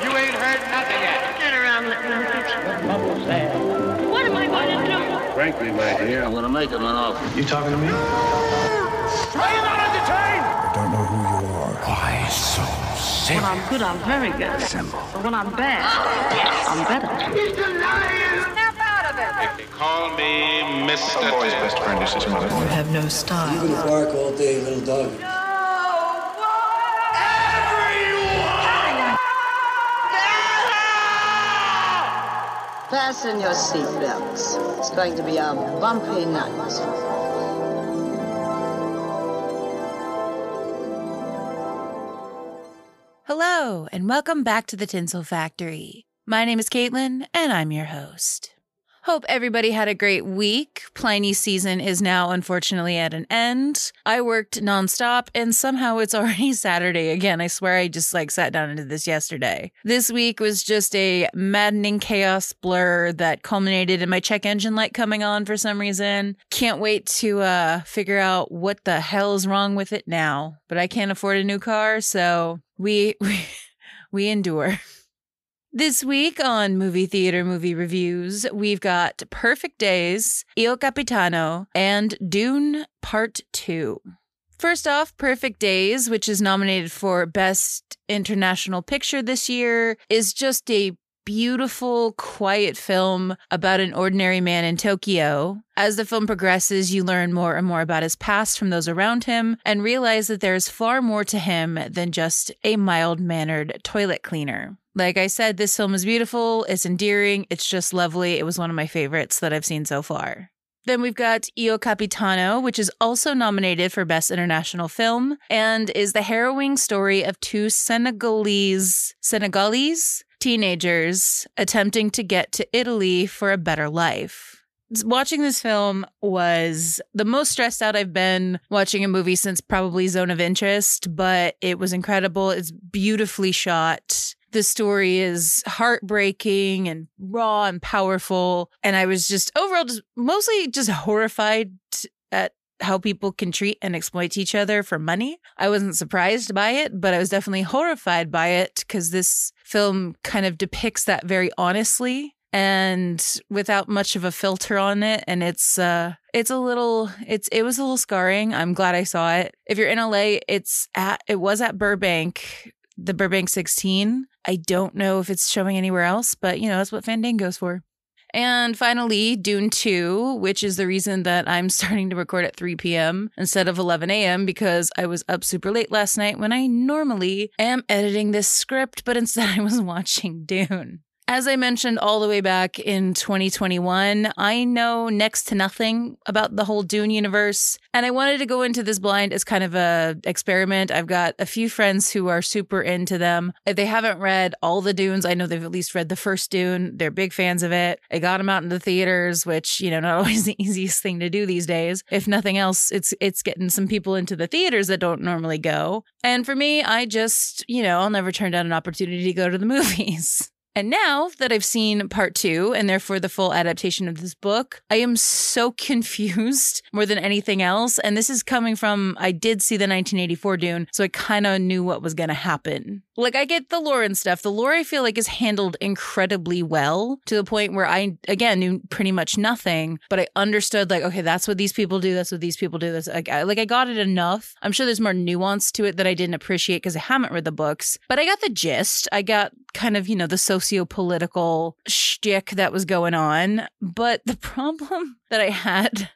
You ain't heard nothing yet. Turn around, let me look at you. What am I going to do? Frankly, my dear, I'm gonna make him an offer. You talking to me? Are you not entertained? I don't know who you are. why so When I'm good, I'm very good. Simple. But when I'm bad, I'm better. He's a liar! If They call me Mr. A boy's best friend is his mother. You have no style. gonna bark all day, little dog. Fasten your seatbelts. It's going to be a bumpy night. Hello, and welcome back to the Tinsel Factory. My name is Caitlin, and I'm your host. Hope everybody had a great week. Pliny season is now unfortunately at an end. I worked nonstop, and somehow it's already Saturday again. I swear I just like sat down did this yesterday. This week was just a maddening chaos blur that culminated in my check engine light coming on for some reason. Can't wait to uh figure out what the hell is wrong with it now. But I can't afford a new car, so we we, we endure. This week on Movie Theater Movie Reviews, we've got Perfect Days, Io Capitano, and Dune Part 2. First off, Perfect Days, which is nominated for Best International Picture this year, is just a beautiful, quiet film about an ordinary man in Tokyo. As the film progresses, you learn more and more about his past from those around him and realize that there is far more to him than just a mild mannered toilet cleaner. Like I said, this film is beautiful, it's endearing, it's just lovely. It was one of my favorites that I've seen so far. Then we've got Io Capitano, which is also nominated for Best International Film and is the harrowing story of two Senegalese Senegalese teenagers attempting to get to Italy for a better life. Watching this film was the most stressed out I've been watching a movie since probably Zone of Interest, but it was incredible. It's beautifully shot. The story is heartbreaking and raw and powerful. And I was just overall just mostly just horrified at how people can treat and exploit each other for money. I wasn't surprised by it, but I was definitely horrified by it because this film kind of depicts that very honestly and without much of a filter on it. And it's uh it's a little it's it was a little scarring. I'm glad i saw it. If you're in la it's at it was at burbank the burbank 16 i don't know if it's showing anywhere else but you know that's what fandango's for and finally, Dune 2, which is the reason that I'm starting to record at 3 p.m. instead of 11 a.m. because I was up super late last night when I normally am editing this script, but instead I was watching Dune. As I mentioned all the way back in 2021, I know next to nothing about the whole Dune universe, and I wanted to go into this blind as kind of a experiment. I've got a few friends who are super into them. If they haven't read all the Dunes, I know they've at least read the first Dune. They're big fans of it. I got them out in the theaters, which, you know, not always the easiest thing to do these days. If nothing else, it's it's getting some people into the theaters that don't normally go. And for me, I just, you know, I'll never turn down an opportunity to go to the movies. And now that I've seen part two and therefore the full adaptation of this book, I am so confused more than anything else. And this is coming from, I did see the 1984 Dune, so I kind of knew what was going to happen. Like, I get the lore and stuff. The lore I feel like is handled incredibly well to the point where I, again, knew pretty much nothing, but I understood, like, okay, that's what these people do. That's what these people do. That's like, I, like, I got it enough. I'm sure there's more nuance to it that I didn't appreciate because I haven't read the books, but I got the gist. I got kind of, you know, the socio political shtick that was going on. But the problem that I had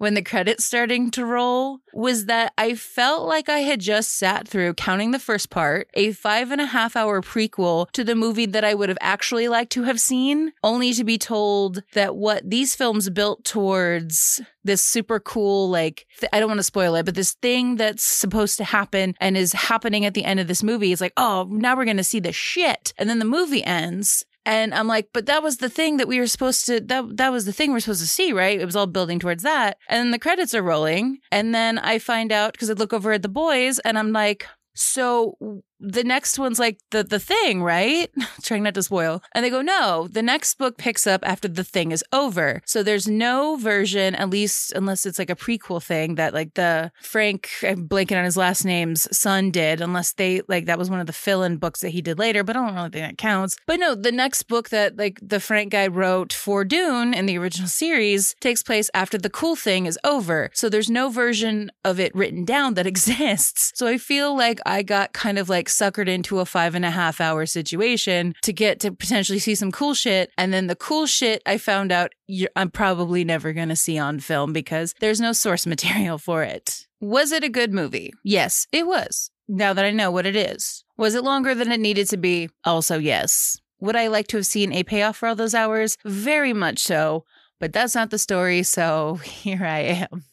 when the credits starting to roll was that I felt like I had just sat through counting the first part, a five and a half hour prequel to the movie that I would have actually liked to have seen, only to be told that what these films built towards this super cool, like, th- I don't want to spoil it, but this thing that's supposed to happen and is happening at the end of this movie is like, oh, now we're going to see the shit. And then the movie ends. And I'm like, but that was the thing that we were supposed to that that was the thing we're supposed to see, right? It was all building towards that. And then the credits are rolling. And then I find out because I look over at the boys and I'm like, so the next one's like the the thing, right? Trying not to spoil. And they go, no, the next book picks up after the thing is over. So there's no version, at least unless it's like a prequel thing that like the Frank, I'm blanking on his last name's son did, unless they like that was one of the fill-in books that he did later, but I don't really think that counts. But no, the next book that like the Frank guy wrote for Dune in the original series takes place after the cool thing is over. So there's no version of it written down that exists. So I feel like I got kind of like suckered into a five and a half hour situation to get to potentially see some cool shit. And then the cool shit I found out you're, I'm probably never going to see on film because there's no source material for it. Was it a good movie? Yes, it was. Now that I know what it is. Was it longer than it needed to be? Also, yes. Would I like to have seen a payoff for all those hours? Very much so. But that's not the story, so here I am.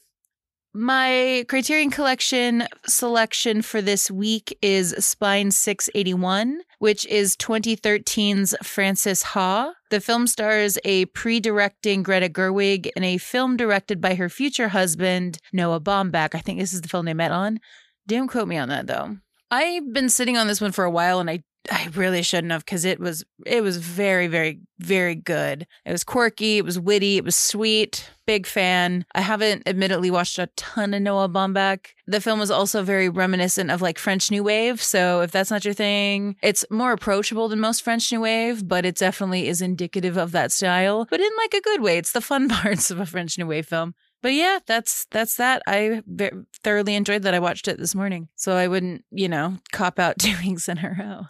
My Criterion Collection selection for this week is Spine 681, which is 2013's Frances Ha. The film stars a pre directing Greta Gerwig in a film directed by her future husband, Noah Baumbach. I think this is the film they met on. Don't quote me on that, though. I've been sitting on this one for a while and I I really shouldn't have because it was it was very very very good. It was quirky, it was witty, it was sweet. Big fan. I haven't admittedly watched a ton of Noah Baumbach. The film was also very reminiscent of like French New Wave. So if that's not your thing, it's more approachable than most French New Wave, but it definitely is indicative of that style, but in like a good way. It's the fun parts of a French New Wave film. But yeah, that's that's that. I thoroughly enjoyed that. I watched it this morning, so I wouldn't, you know, cop out two weeks in a row.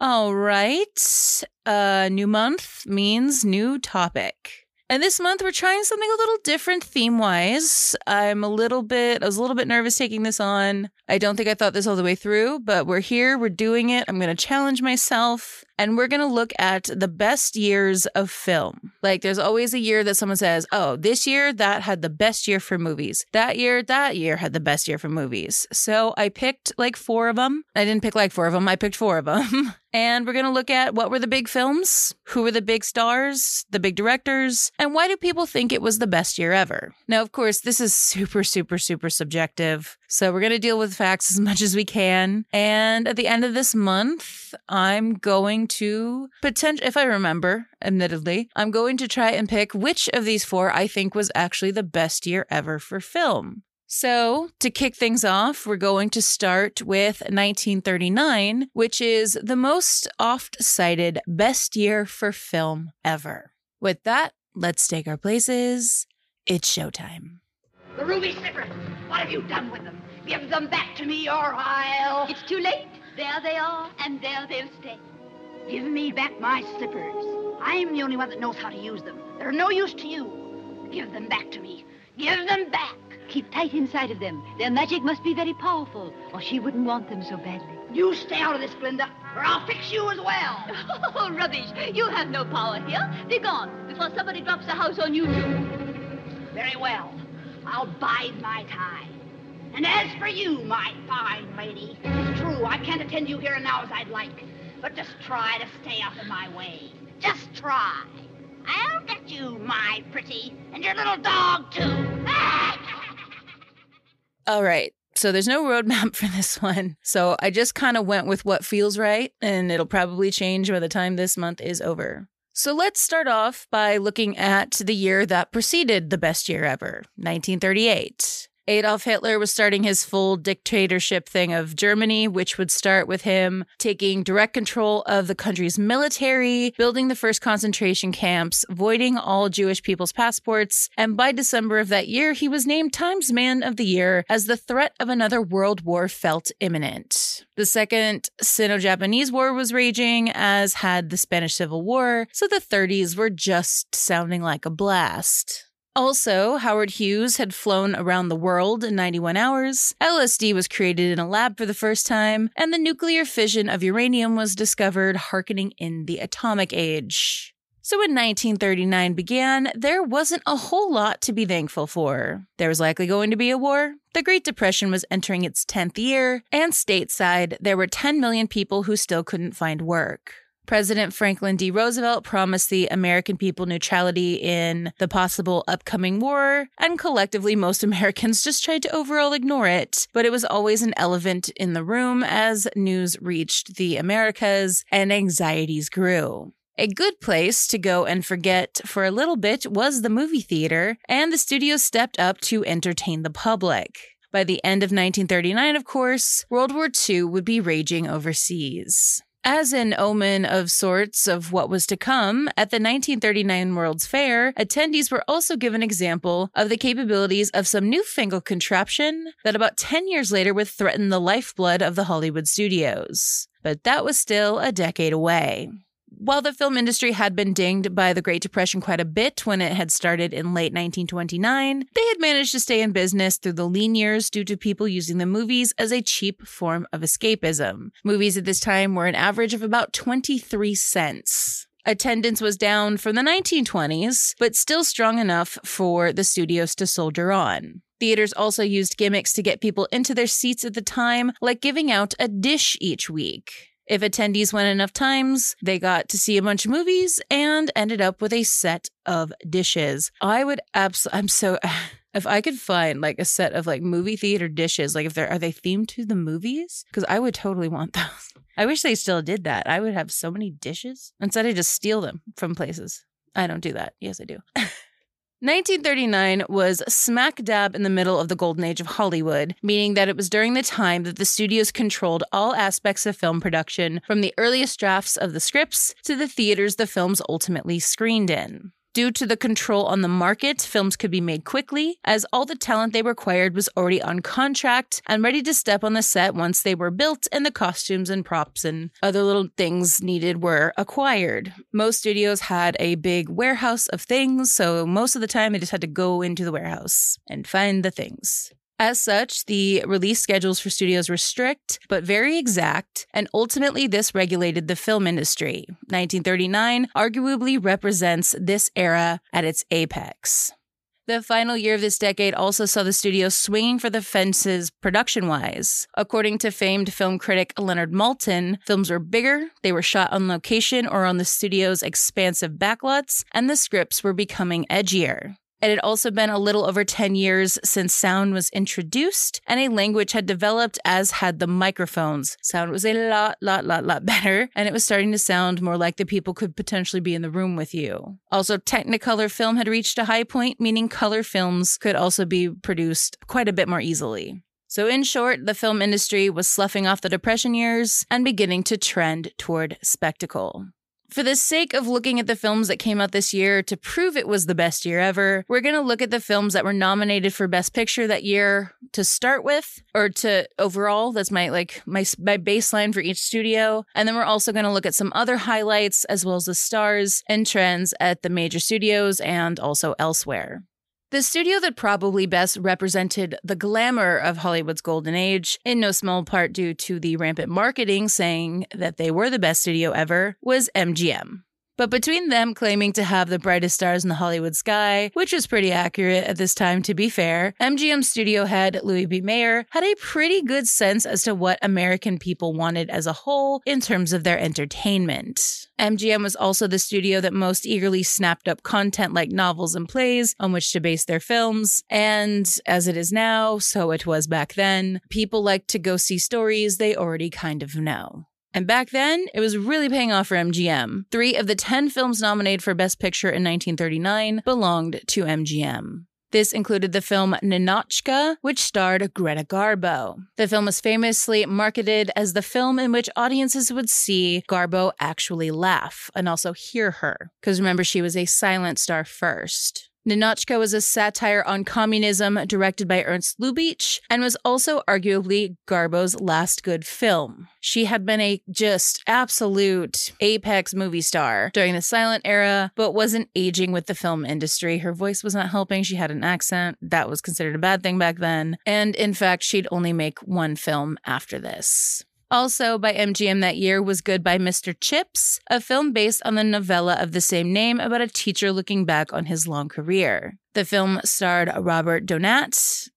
All right. Uh, new month means new topic. And this month we're trying something a little different theme wise. I'm a little bit, I was a little bit nervous taking this on. I don't think I thought this all the way through, but we're here, we're doing it. I'm going to challenge myself and we're going to look at the best years of film. Like there's always a year that someone says, "Oh, this year that had the best year for movies. That year that year had the best year for movies." So I picked like 4 of them. I didn't pick like 4 of them. I picked 4 of them. and we're going to look at what were the big films, who were the big stars, the big directors, and why do people think it was the best year ever. Now, of course, this is super super super subjective. So we're going to deal with facts as much as we can. And at the end of this month, I'm going to potential if I remember, admittedly, I'm going to try and pick which of these four I think was actually the best year ever for film. So, to kick things off, we're going to start with 1939, which is the most oft cited best year for film ever. With that, let's take our places. It's showtime. The ruby slippers. What have you done with them? Give them back to me, or I'll. It's too late. There they are, and there they'll stay. Give me back my slippers. I'm the only one that knows how to use them. They're no use to you. Give them back to me. Give them back. Keep tight inside of them. Their magic must be very powerful, or she wouldn't want them so badly. You stay out of this, Glinda, or I'll fix you as well. Oh, rubbish. You have no power here. Be gone before somebody drops a house on you, too. Very well. I'll bide my time. And as for you, my fine lady, it's true, I can't attend you here and now as I'd like. But just try to stay out of my way. Just try. I'll get you, my pretty, and your little dog, too. All right. So there's no roadmap for this one. So I just kind of went with what feels right, and it'll probably change by the time this month is over. So let's start off by looking at the year that preceded the best year ever 1938. Adolf Hitler was starting his full dictatorship thing of Germany, which would start with him taking direct control of the country's military, building the first concentration camps, voiding all Jewish people's passports, and by December of that year, he was named Times Man of the Year as the threat of another world war felt imminent. The second Sino Japanese War was raging, as had the Spanish Civil War, so the 30s were just sounding like a blast. Also, Howard Hughes had flown around the world in 91 hours, LSD was created in a lab for the first time, and the nuclear fission of uranium was discovered, harkening in the atomic age. So when 1939 began, there wasn't a whole lot to be thankful for. There was likely going to be a war, the Great Depression was entering its 10th year, and stateside, there were 10 million people who still couldn't find work. President Franklin D. Roosevelt promised the American people neutrality in the possible upcoming war, and collectively, most Americans just tried to overall ignore it. But it was always an elephant in the room as news reached the Americas and anxieties grew. A good place to go and forget for a little bit was the movie theater, and the studio stepped up to entertain the public. By the end of 1939, of course, World War II would be raging overseas. As an omen of sorts of what was to come, at the 1939 World's Fair, attendees were also given example of the capabilities of some newfangled contraption that about 10 years later would threaten the lifeblood of the Hollywood studios. But that was still a decade away. While the film industry had been dinged by the Great Depression quite a bit when it had started in late 1929, they had managed to stay in business through the lean years due to people using the movies as a cheap form of escapism. Movies at this time were an average of about 23 cents. Attendance was down from the 1920s, but still strong enough for the studios to soldier on. Theaters also used gimmicks to get people into their seats at the time, like giving out a dish each week. If attendees went enough times, they got to see a bunch of movies and ended up with a set of dishes. I would absolutely, I'm so, if I could find like a set of like movie theater dishes, like if they're, are they themed to the movies? Because I would totally want those. I wish they still did that. I would have so many dishes. Instead, I just steal them from places. I don't do that. Yes, I do. 1939 was smack dab in the middle of the golden age of Hollywood, meaning that it was during the time that the studios controlled all aspects of film production, from the earliest drafts of the scripts to the theaters the films ultimately screened in. Due to the control on the market, films could be made quickly, as all the talent they required was already on contract and ready to step on the set once they were built and the costumes and props and other little things needed were acquired. Most studios had a big warehouse of things, so most of the time they just had to go into the warehouse and find the things. As such, the release schedules for studios were strict, but very exact, and ultimately this regulated the film industry. 1939 arguably represents this era at its apex. The final year of this decade also saw the studio swinging for the fences production wise. According to famed film critic Leonard Maltin, films were bigger, they were shot on location or on the studio's expansive backlots, and the scripts were becoming edgier. It had also been a little over 10 years since sound was introduced, and a language had developed, as had the microphones. Sound was a lot, lot, lot, lot better, and it was starting to sound more like the people could potentially be in the room with you. Also, Technicolor film had reached a high point, meaning color films could also be produced quite a bit more easily. So, in short, the film industry was sloughing off the Depression years and beginning to trend toward spectacle. For the sake of looking at the films that came out this year to prove it was the best year ever, we're going to look at the films that were nominated for Best Picture that year to start with, or to overall. That's my like my my baseline for each studio, and then we're also going to look at some other highlights as well as the stars and trends at the major studios and also elsewhere. The studio that probably best represented the glamour of Hollywood's golden age, in no small part due to the rampant marketing saying that they were the best studio ever, was MGM. But between them claiming to have the brightest stars in the Hollywood sky, which was pretty accurate at this time to be fair, MGM studio head Louis B. Mayer had a pretty good sense as to what American people wanted as a whole in terms of their entertainment. MGM was also the studio that most eagerly snapped up content like novels and plays on which to base their films. And as it is now, so it was back then, people like to go see stories they already kind of know. And back then, it was really paying off for MGM. Three of the 10 films nominated for Best Picture in 1939 belonged to MGM. This included the film Ninotchka, which starred Greta Garbo. The film was famously marketed as the film in which audiences would see Garbo actually laugh and also hear her. Because remember, she was a silent star first. Ninotchka was a satire on communism directed by Ernst Lubitsch and was also arguably Garbo's last good film. She had been a just absolute apex movie star during the silent era, but wasn't aging with the film industry. Her voice was not helping. She had an accent. That was considered a bad thing back then. And in fact, she'd only make one film after this. Also by MGM that year was Goodbye Mr. Chips, a film based on the novella of the same name about a teacher looking back on his long career. The film starred Robert Donat,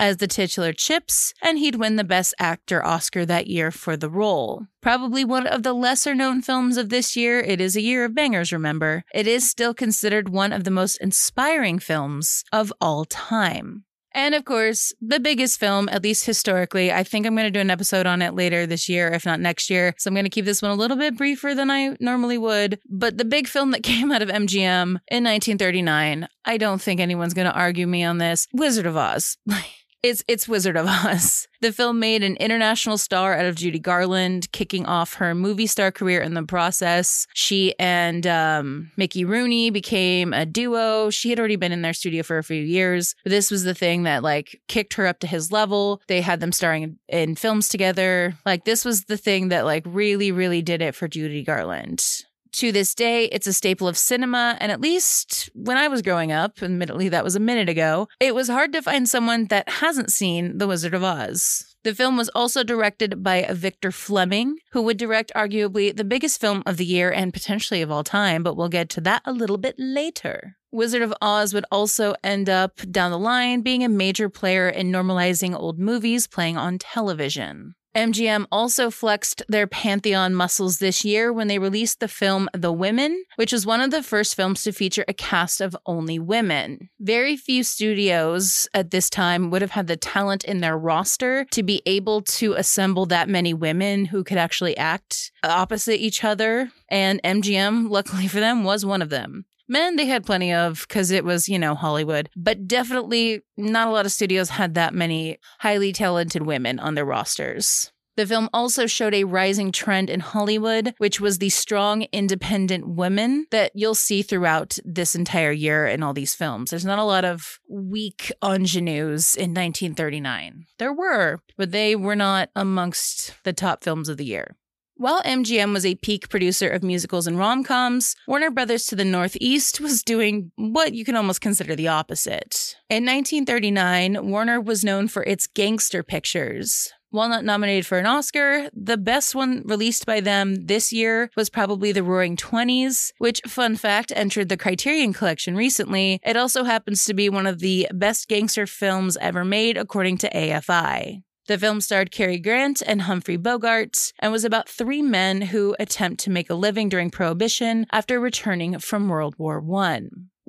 as the titular Chips, and he'd win the Best Actor Oscar that year for the role. Probably one of the lesser known films of this year, it is a year of bangers, remember. It is still considered one of the most inspiring films of all time. And of course, the biggest film, at least historically, I think I'm going to do an episode on it later this year, if not next year. So I'm going to keep this one a little bit briefer than I normally would. But the big film that came out of MGM in 1939, I don't think anyone's going to argue me on this Wizard of Oz. It's it's Wizard of Oz. The film made an international star out of Judy Garland, kicking off her movie star career in the process. She and um, Mickey Rooney became a duo. She had already been in their studio for a few years, this was the thing that like kicked her up to his level. They had them starring in, in films together. Like this was the thing that like really really did it for Judy Garland to this day, it's a staple of cinema. And at least when I was growing up, admittedly, that was a minute ago, it was hard to find someone that hasn't seen The Wizard of Oz. The film was also directed by Victor Fleming, who would direct arguably the biggest film of the year and potentially of all time, but we'll get to that a little bit later. Wizard of Oz would also end up down the line being a major player in normalizing old movies playing on television. MGM also flexed their Pantheon muscles this year when they released the film The Women, which was one of the first films to feature a cast of only women. Very few studios at this time would have had the talent in their roster to be able to assemble that many women who could actually act opposite each other. And MGM, luckily for them, was one of them. Men, they had plenty of because it was, you know, Hollywood, but definitely not a lot of studios had that many highly talented women on their rosters. The film also showed a rising trend in Hollywood, which was the strong, independent women that you'll see throughout this entire year in all these films. There's not a lot of weak ingenues in 1939. There were, but they were not amongst the top films of the year. While MGM was a peak producer of musicals and rom coms, Warner Brothers to the Northeast was doing what you can almost consider the opposite. In 1939, Warner was known for its gangster pictures. While not nominated for an Oscar, the best one released by them this year was probably The Roaring Twenties, which, fun fact, entered the Criterion Collection recently. It also happens to be one of the best gangster films ever made, according to AFI. The film starred Cary Grant and Humphrey Bogart and was about three men who attempt to make a living during Prohibition after returning from World War I.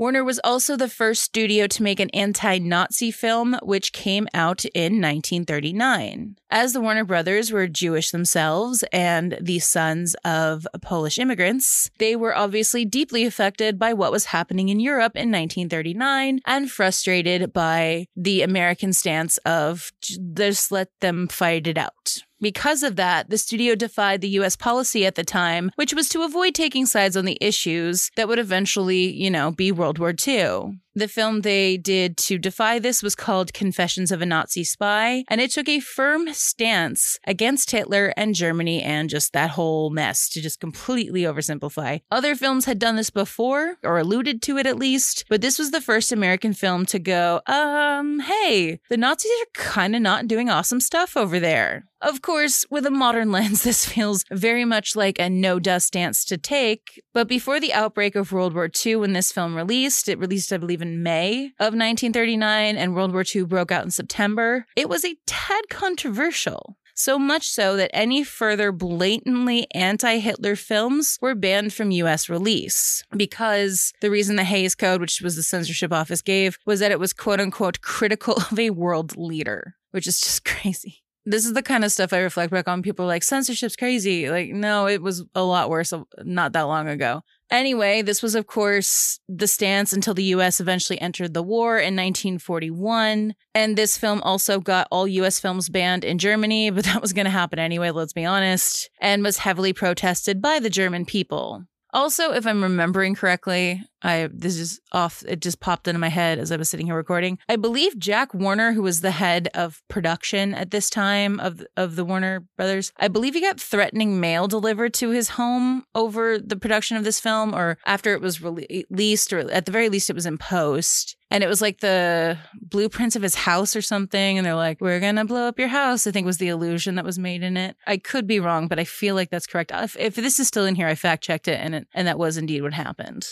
Warner was also the first studio to make an anti Nazi film, which came out in 1939. As the Warner brothers were Jewish themselves and the sons of Polish immigrants, they were obviously deeply affected by what was happening in Europe in 1939 and frustrated by the American stance of just let them fight it out. Because of that, the studio defied the US policy at the time, which was to avoid taking sides on the issues that would eventually, you know, be World War II. The film they did to defy this was called Confessions of a Nazi Spy, and it took a firm stance against Hitler and Germany and just that whole mess to just completely oversimplify. Other films had done this before, or alluded to it at least, but this was the first American film to go, um, hey, the Nazis are kind of not doing awesome stuff over there. Of course, with a modern lens, this feels very much like a no dust stance to take. But before the outbreak of World War II, when this film released, it released, I believe, in May of 1939, and World War II broke out in September, it was a tad controversial. So much so that any further blatantly anti Hitler films were banned from US release. Because the reason the Hays Code, which was the censorship office, gave was that it was quote unquote critical of a world leader, which is just crazy this is the kind of stuff I reflect back on. People like censorship's crazy. Like, no, it was a lot worse not that long ago. Anyway, this was, of course, the stance until the US eventually entered the war in 1941. And this film also got all US films banned in Germany, but that was going to happen anyway, let's be honest, and was heavily protested by the German people. Also, if I'm remembering correctly, I this is off. It just popped into my head as I was sitting here recording. I believe Jack Warner, who was the head of production at this time of of the Warner Brothers, I believe he got threatening mail delivered to his home over the production of this film, or after it was released, or at the very least, it was in post. And it was like the blueprints of his house or something. And they're like, we're going to blow up your house, I think was the illusion that was made in it. I could be wrong, but I feel like that's correct. If, if this is still in here, I fact checked it and, it, and that was indeed what happened.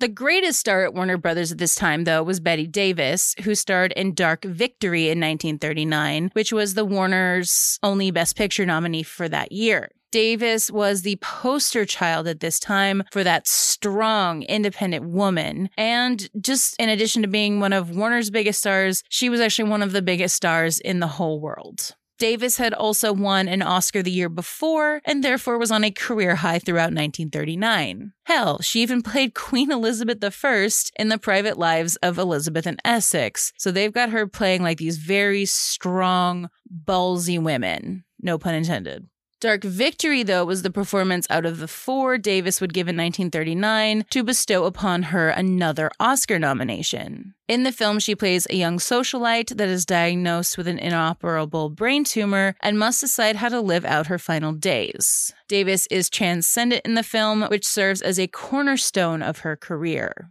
The greatest star at Warner Brothers at this time, though, was Bette Davis, who starred in Dark Victory in 1939, which was the Warner's only Best Picture nominee for that year. Davis was the poster child at this time for that strong, independent woman. And just in addition to being one of Warner's biggest stars, she was actually one of the biggest stars in the whole world. Davis had also won an Oscar the year before and therefore was on a career high throughout 1939. Hell, she even played Queen Elizabeth I in the private lives of Elizabeth and Essex. So they've got her playing like these very strong, ballsy women. No pun intended. Dark Victory, though, was the performance out of the four Davis would give in 1939 to bestow upon her another Oscar nomination. In the film, she plays a young socialite that is diagnosed with an inoperable brain tumor and must decide how to live out her final days. Davis is transcendent in the film, which serves as a cornerstone of her career.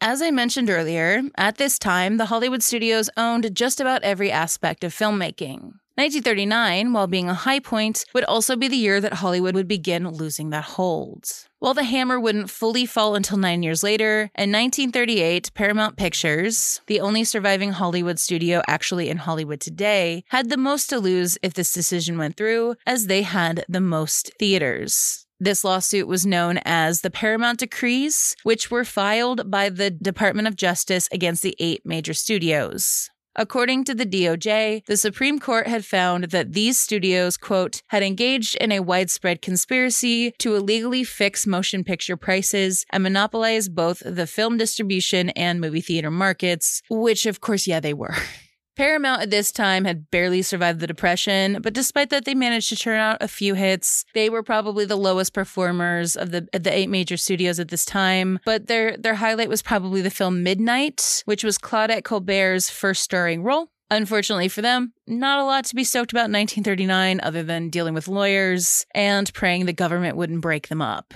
As I mentioned earlier, at this time, the Hollywood studios owned just about every aspect of filmmaking. 1939, while being a high point, would also be the year that Hollywood would begin losing that hold. While the hammer wouldn't fully fall until nine years later, in 1938, Paramount Pictures, the only surviving Hollywood studio actually in Hollywood today, had the most to lose if this decision went through, as they had the most theaters. This lawsuit was known as the Paramount Decrees, which were filed by the Department of Justice against the eight major studios. According to the DOJ, the Supreme Court had found that these studios, quote, had engaged in a widespread conspiracy to illegally fix motion picture prices and monopolize both the film distribution and movie theater markets, which, of course, yeah, they were. Paramount at this time had barely survived the Depression, but despite that, they managed to turn out a few hits. They were probably the lowest performers of the the eight major studios at this time, but their their highlight was probably the film Midnight, which was Claudette Colbert's first starring role. Unfortunately for them, not a lot to be stoked about in 1939 other than dealing with lawyers and praying the government wouldn't break them up.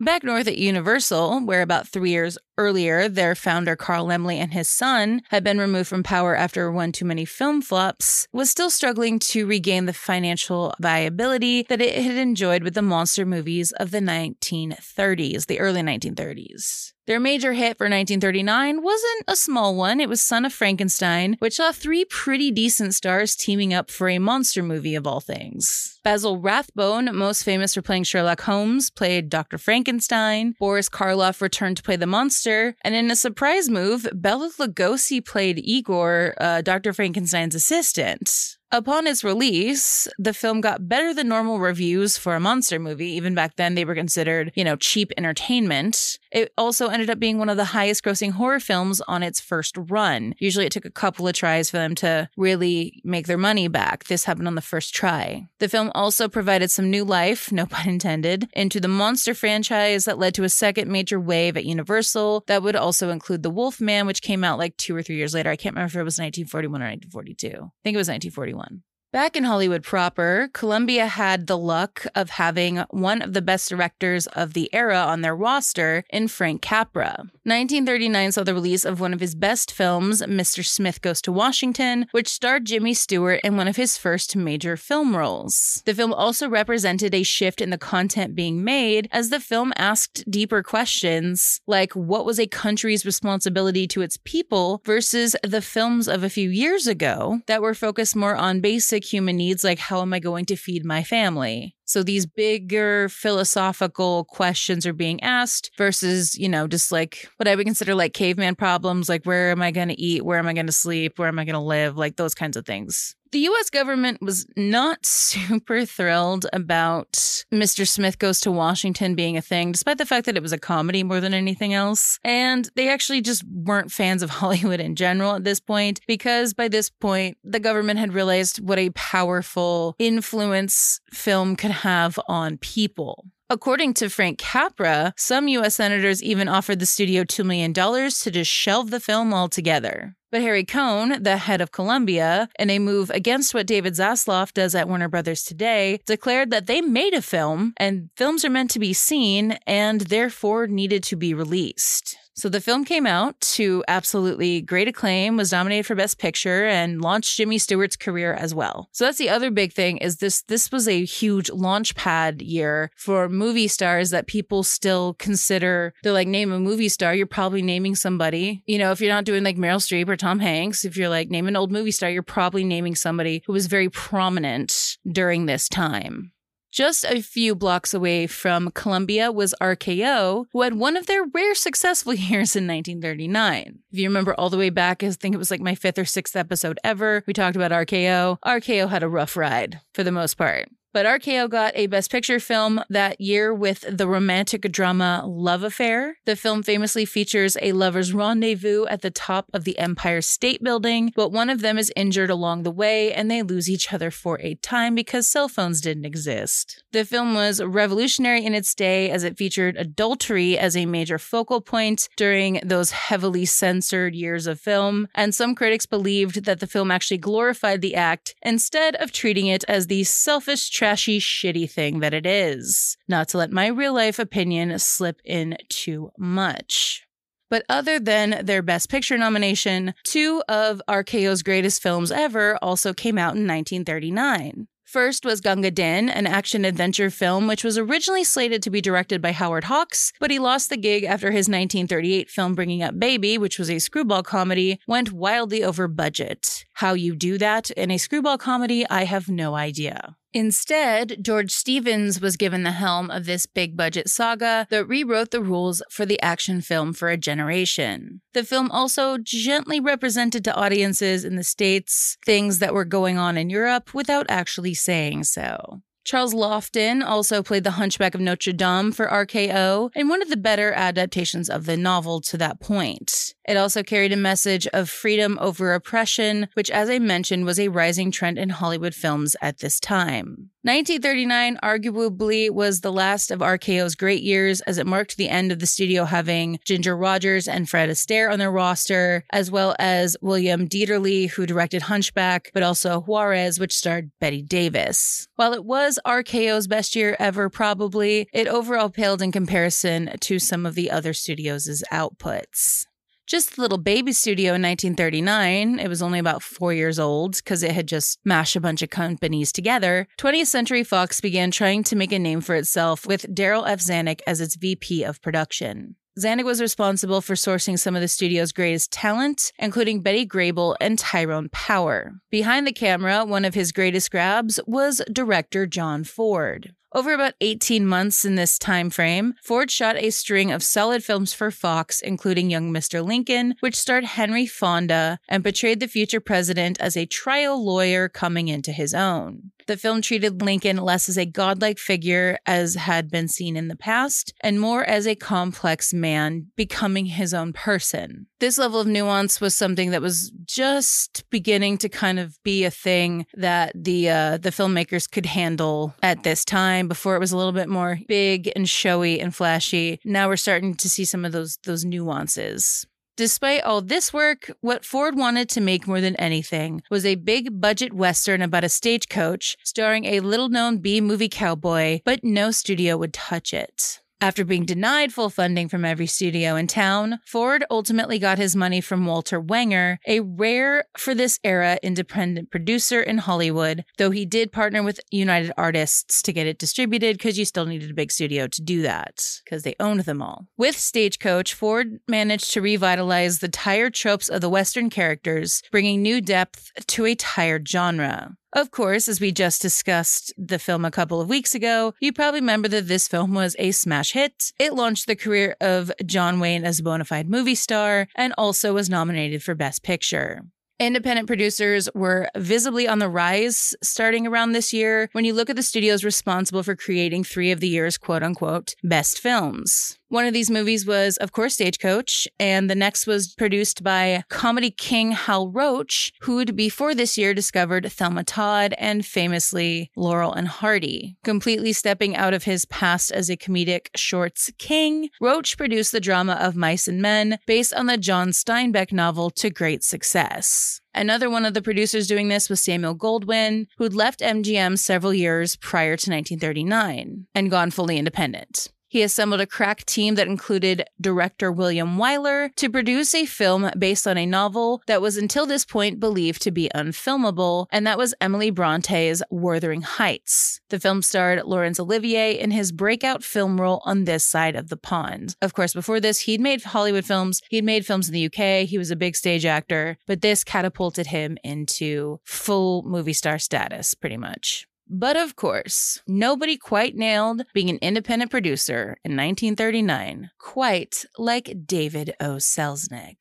Back north at Universal, where about three years earlier their founder Carl Laemmle and his son had been removed from power after one too many film flops, was still struggling to regain the financial viability that it had enjoyed with the monster movies of the 1930s, the early 1930s. Their major hit for 1939 wasn't a small one. It was Son of Frankenstein, which saw three pretty decent stars teaming up for a monster movie of all things. Basil Rathbone, most famous for playing Sherlock Holmes, played Dr. Frankenstein. Boris Karloff returned to play the monster. And in a surprise move, Bela Lugosi played Igor, uh, Dr. Frankenstein's assistant. Upon its release, the film got better than normal reviews for a monster movie. Even back then, they were considered, you know, cheap entertainment. It also ended up being one of the highest grossing horror films on its first run. Usually it took a couple of tries for them to really make their money back. This happened on the first try. The film also provided some new life, no pun intended, into the monster franchise that led to a second major wave at Universal that would also include The Wolfman, which came out like two or three years later. I can't remember if it was 1941 or 1942. I think it was 1941 one. Back in Hollywood proper, Columbia had the luck of having one of the best directors of the era on their roster in Frank Capra. 1939 saw the release of one of his best films, Mr. Smith Goes to Washington, which starred Jimmy Stewart in one of his first major film roles. The film also represented a shift in the content being made as the film asked deeper questions like what was a country's responsibility to its people versus the films of a few years ago that were focused more on basic human needs like how am I going to feed my family? So these bigger philosophical questions are being asked versus, you know, just like what I would consider like caveman problems, like where am I going to eat? Where am I going to sleep? Where am I going to live? Like those kinds of things. The US government was not super thrilled about Mr. Smith Goes to Washington being a thing, despite the fact that it was a comedy more than anything else. And they actually just weren't fans of Hollywood in general at this point, because by this point, the government had realized what a powerful influence film could have on people. According to Frank Capra, some U.S. senators even offered the studio $2 million to just shelve the film altogether. But Harry Cohn, the head of Columbia, in a move against what David Zaslav does at Warner Brothers today, declared that they made a film and films are meant to be seen and therefore needed to be released. So the film came out to absolutely great acclaim, was nominated for Best Picture, and launched Jimmy Stewart's career as well. So that's the other big thing is this this was a huge launch pad year for movie stars that people still consider they're like name a movie star, you're probably naming somebody. You know, if you're not doing like Meryl Streep or Tom Hanks, if you're like name an old movie star, you're probably naming somebody who was very prominent during this time. Just a few blocks away from Columbia was RKO, who had one of their rare successful years in 1939. If you remember all the way back, I think it was like my fifth or sixth episode ever, we talked about RKO. RKO had a rough ride for the most part. But RKO got a Best Picture film that year with the romantic drama Love Affair. The film famously features a lover's rendezvous at the top of the Empire State Building, but one of them is injured along the way and they lose each other for a time because cell phones didn't exist. The film was revolutionary in its day as it featured adultery as a major focal point during those heavily censored years of film, and some critics believed that the film actually glorified the act instead of treating it as the selfish trashy, shitty thing that it is. Not to let my real life opinion slip in too much. But other than their Best Picture nomination, two of RKO's greatest films ever also came out in 1939. First was Gunga Din, an action adventure film which was originally slated to be directed by Howard Hawks, but he lost the gig after his 1938 film Bringing Up Baby, which was a screwball comedy, went wildly over budget. How you do that in a screwball comedy, I have no idea. Instead, George Stevens was given the helm of this big budget saga that rewrote the rules for the action film for a generation. The film also gently represented to audiences in the States things that were going on in Europe without actually saying so. Charles Laughton also played the Hunchback of Notre Dame for RKO and one of the better adaptations of the novel to that point. It also carried a message of freedom over oppression, which, as I mentioned, was a rising trend in Hollywood films at this time. 1939 arguably was the last of RKO's great years as it marked the end of the studio having Ginger Rogers and Fred Astaire on their roster, as well as William Dieterle, who directed Hunchback, but also Juarez, which starred Bette Davis. While it was RKO's best year ever, probably, it overall paled in comparison to some of the other studios' outputs just a little baby studio in 1939. It was only about four years old because it had just mashed a bunch of companies together. 20th Century Fox began trying to make a name for itself with Darryl F. Zanuck as its VP of production. Zanuck was responsible for sourcing some of the studio's greatest talent, including Betty Grable and Tyrone Power. Behind the camera, one of his greatest grabs was director John Ford. Over about 18 months in this time frame, Ford shot a string of solid films for Fox, including Young Mr. Lincoln, which starred Henry Fonda and portrayed the future president as a trial lawyer coming into his own. The film treated Lincoln less as a godlike figure as had been seen in the past, and more as a complex man becoming his own person. This level of nuance was something that was just beginning to kind of be a thing that the uh, the filmmakers could handle at this time. Before it was a little bit more big and showy and flashy. Now we're starting to see some of those those nuances. Despite all this work, what Ford wanted to make more than anything was a big budget western about a stagecoach starring a little known B movie cowboy, but no studio would touch it. After being denied full funding from every studio in town, Ford ultimately got his money from Walter Wanger, a rare for this era independent producer in Hollywood, though he did partner with United Artists to get it distributed because you still needed a big studio to do that because they owned them all. With Stagecoach, Ford managed to revitalize the tired tropes of the Western characters, bringing new depth to a tired genre. Of course, as we just discussed the film a couple of weeks ago, you probably remember that this film was a smash hit. It launched the career of John Wayne as a bona fide movie star and also was nominated for Best Picture. Independent producers were visibly on the rise starting around this year when you look at the studios responsible for creating three of the year's quote unquote best films. One of these movies was, of course, Stagecoach, and the next was produced by comedy king Hal Roach, who'd before this year discovered Thelma Todd and famously Laurel and Hardy. Completely stepping out of his past as a comedic shorts king, Roach produced the drama of Mice and Men based on the John Steinbeck novel to great success. Another one of the producers doing this was Samuel Goldwyn, who'd left MGM several years prior to 1939 and gone fully independent. He assembled a crack team that included director William Wyler to produce a film based on a novel that was until this point believed to be unfilmable, and that was Emily Bronte's Wuthering Heights. The film starred Laurence Olivier in his breakout film role on this side of the pond. Of course, before this, he'd made Hollywood films, he'd made films in the UK, he was a big stage actor, but this catapulted him into full movie star status, pretty much. But of course, nobody quite nailed being an independent producer in 1939, quite like David O. Selznick.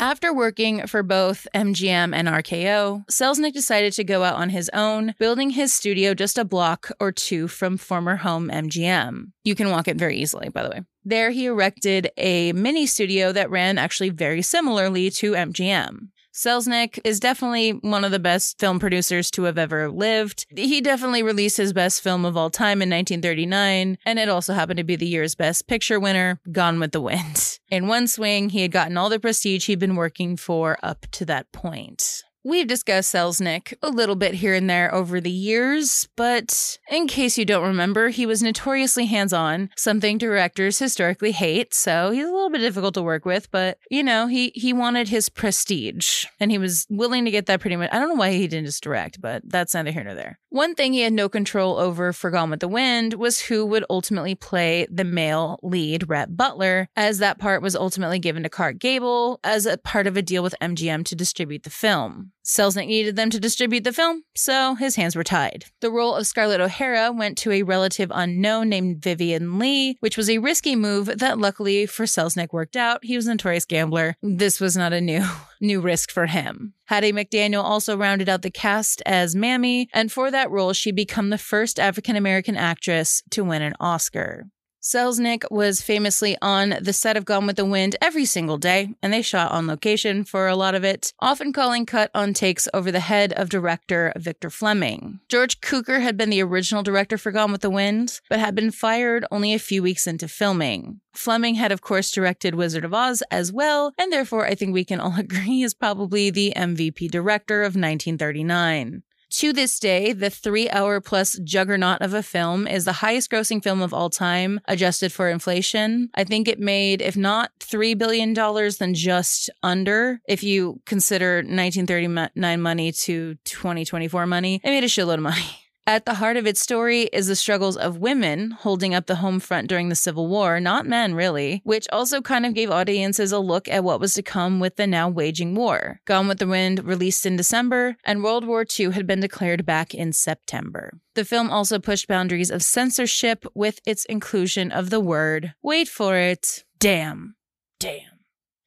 After working for both MGM and RKO, Selznick decided to go out on his own, building his studio just a block or two from former home MGM. You can walk it very easily, by the way. There, he erected a mini studio that ran actually very similarly to MGM. Selznick is definitely one of the best film producers to have ever lived. He definitely released his best film of all time in 1939, and it also happened to be the year's best picture winner, Gone with the Wind. In one swing, he had gotten all the prestige he'd been working for up to that point. We've discussed Selznick a little bit here and there over the years, but in case you don't remember, he was notoriously hands on, something directors historically hate, so he's a little bit difficult to work with, but you know, he, he wanted his prestige and he was willing to get that pretty much. I don't know why he didn't just direct, but that's neither here nor there. One thing he had no control over for Gone with the Wind was who would ultimately play the male lead, Rhett Butler, as that part was ultimately given to Clark Gable as a part of a deal with MGM to distribute the film. Selznick needed them to distribute the film, so his hands were tied. The role of Scarlett O'Hara went to a relative unknown named Vivien Leigh, which was a risky move that luckily for Selznick worked out. He was a notorious gambler. This was not a new new risk for him. Hattie McDaniel also rounded out the cast as Mammy, and for that role, she became the first African American actress to win an Oscar. Selznick was famously on the set of Gone with the Wind every single day, and they shot on location for a lot of it, often calling cut on takes over the head of director Victor Fleming. George Cukor had been the original director for Gone with the Wind, but had been fired only a few weeks into filming. Fleming had, of course, directed Wizard of Oz as well, and therefore I think we can all agree is probably the MVP director of 1939. To this day, the three hour plus juggernaut of a film is the highest grossing film of all time, adjusted for inflation. I think it made, if not $3 billion, then just under. If you consider 1939 money to 2024 money, it made a shitload of money. At the heart of its story is the struggles of women holding up the home front during the Civil War, not men really, which also kind of gave audiences a look at what was to come with the now waging war. Gone with the Wind released in December, and World War II had been declared back in September. The film also pushed boundaries of censorship with its inclusion of the word, wait for it, damn. Damn.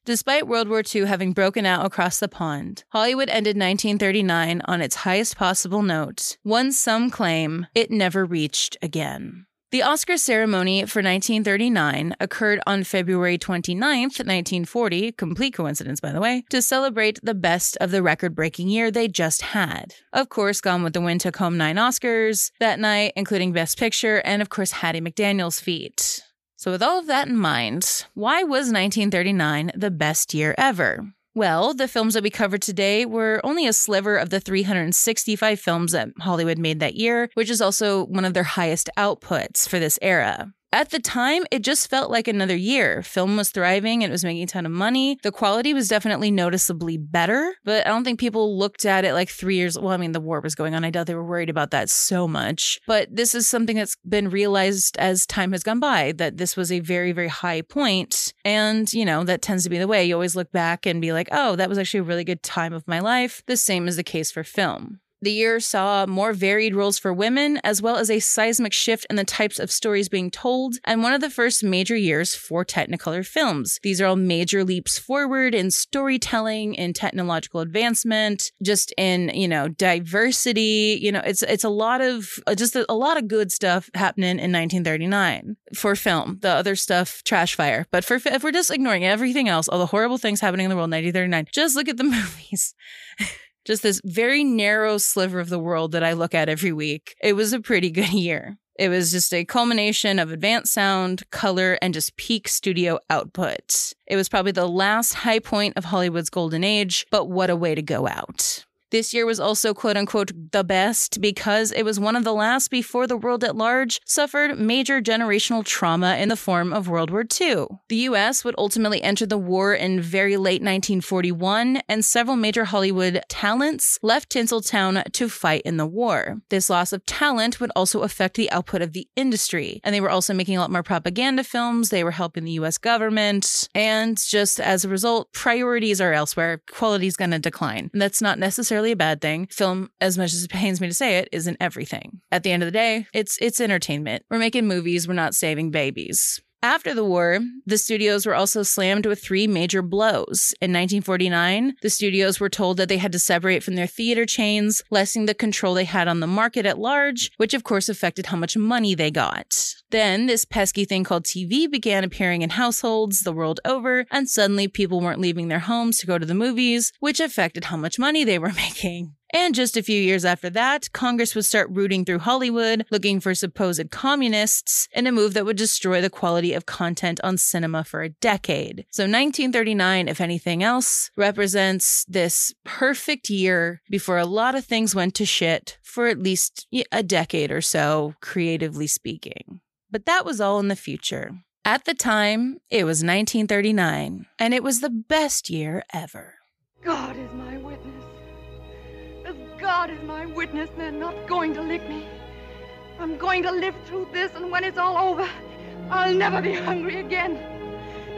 Despite World War II having broken out across the pond, Hollywood ended 1939 on its highest possible note, one some claim it never reached again. The Oscar ceremony for 1939 occurred on February 29th, 1940, complete coincidence by the way, to celebrate the best of the record breaking year they just had. Of course, Gone with the Wind took home nine Oscars that night, including Best Picture and, of course, Hattie McDaniel's feat. So, with all of that in mind, why was 1939 the best year ever? Well, the films that we covered today were only a sliver of the 365 films that Hollywood made that year, which is also one of their highest outputs for this era. At the time, it just felt like another year. Film was thriving and it was making a ton of money. The quality was definitely noticeably better, but I don't think people looked at it like three years. Well, I mean, the war was going on. I doubt they were worried about that so much. But this is something that's been realized as time has gone by that this was a very, very high point. And, you know, that tends to be the way. You always look back and be like, oh, that was actually a really good time of my life. The same is the case for film. The year saw more varied roles for women, as well as a seismic shift in the types of stories being told, and one of the first major years for Technicolor films. These are all major leaps forward in storytelling, in technological advancement, just in, you know, diversity. You know, it's it's a lot of uh, just a, a lot of good stuff happening in 1939 for film. The other stuff, trash fire. But for if we're just ignoring everything else, all the horrible things happening in the world in 1939, just look at the movies just this very narrow sliver of the world that I look at every week. It was a pretty good year. It was just a culmination of advanced sound, color, and just peak studio output. It was probably the last high point of Hollywood's golden age, but what a way to go out. This year was also quote unquote the best because it was one of the last before the world at large suffered major generational trauma in the form of World War II. The US would ultimately enter the war in very late 1941, and several major Hollywood talents left Tinseltown to fight in the war. This loss of talent would also affect the output of the industry, and they were also making a lot more propaganda films, they were helping the US government, and just as a result, priorities are elsewhere. Quality is going to decline. And that's not necessarily a bad thing. Film, as much as it pains me to say it, isn't everything. At the end of the day, it's it's entertainment. We're making movies, we're not saving babies. After the war, the studios were also slammed with three major blows. In 1949, the studios were told that they had to separate from their theater chains, lessening the control they had on the market at large, which of course affected how much money they got. Then, this pesky thing called TV began appearing in households the world over, and suddenly people weren't leaving their homes to go to the movies, which affected how much money they were making. And just a few years after that, Congress would start rooting through Hollywood, looking for supposed communists, in a move that would destroy the quality of content on cinema for a decade. So 1939, if anything else, represents this perfect year before a lot of things went to shit for at least a decade or so, creatively speaking. But that was all in the future. At the time, it was 1939, and it was the best year ever. God is my God is my witness, they're not going to lick me. I'm going to live through this, and when it's all over, I'll never be hungry again.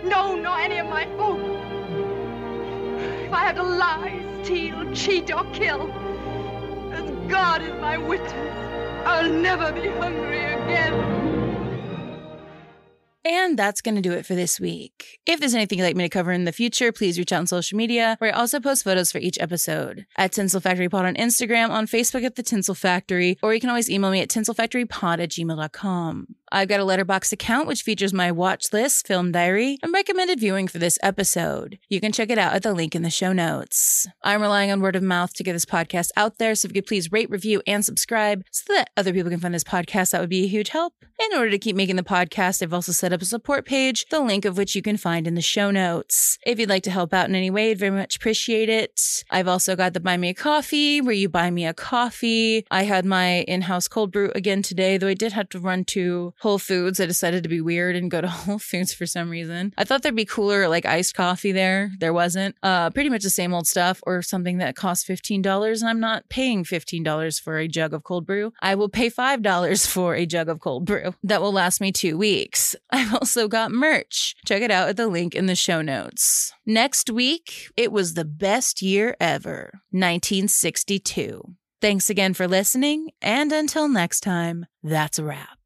No, nor any of my folk. If I have to lie, steal, cheat, or kill, as God is my witness, I'll never be hungry again. And that's going to do it for this week. If there's anything you'd like me to cover in the future, please reach out on social media, where I also post photos for each episode. At Tinsel Factory Pod on Instagram, on Facebook at The Tinsel Factory, or you can always email me at tinselfactorypod at gmail.com. I've got a Letterboxd account which features my watch list, film diary, and recommended viewing for this episode. You can check it out at the link in the show notes. I'm relying on word of mouth to get this podcast out there, so if you could please rate, review, and subscribe so that other people can find this podcast, that would be a huge help. In order to keep making the podcast, I've also set up a support page, the link of which you can find in the show notes. If you'd like to help out in any way, I'd very much appreciate it. I've also got the Buy Me a Coffee, where you buy me a coffee. I had my in-house cold brew again today, though I did have to run to Whole Foods. I decided to be weird and go to Whole Foods for some reason. I thought there'd be cooler, like iced coffee there. There wasn't. Uh, pretty much the same old stuff or something that costs $15. And I'm not paying $15 for a jug of cold brew. I will pay $5 for a jug of cold brew. That will last me two weeks. I've also got merch. Check it out at the link in the show notes. Next week, it was the best year ever 1962. Thanks again for listening. And until next time, that's a wrap.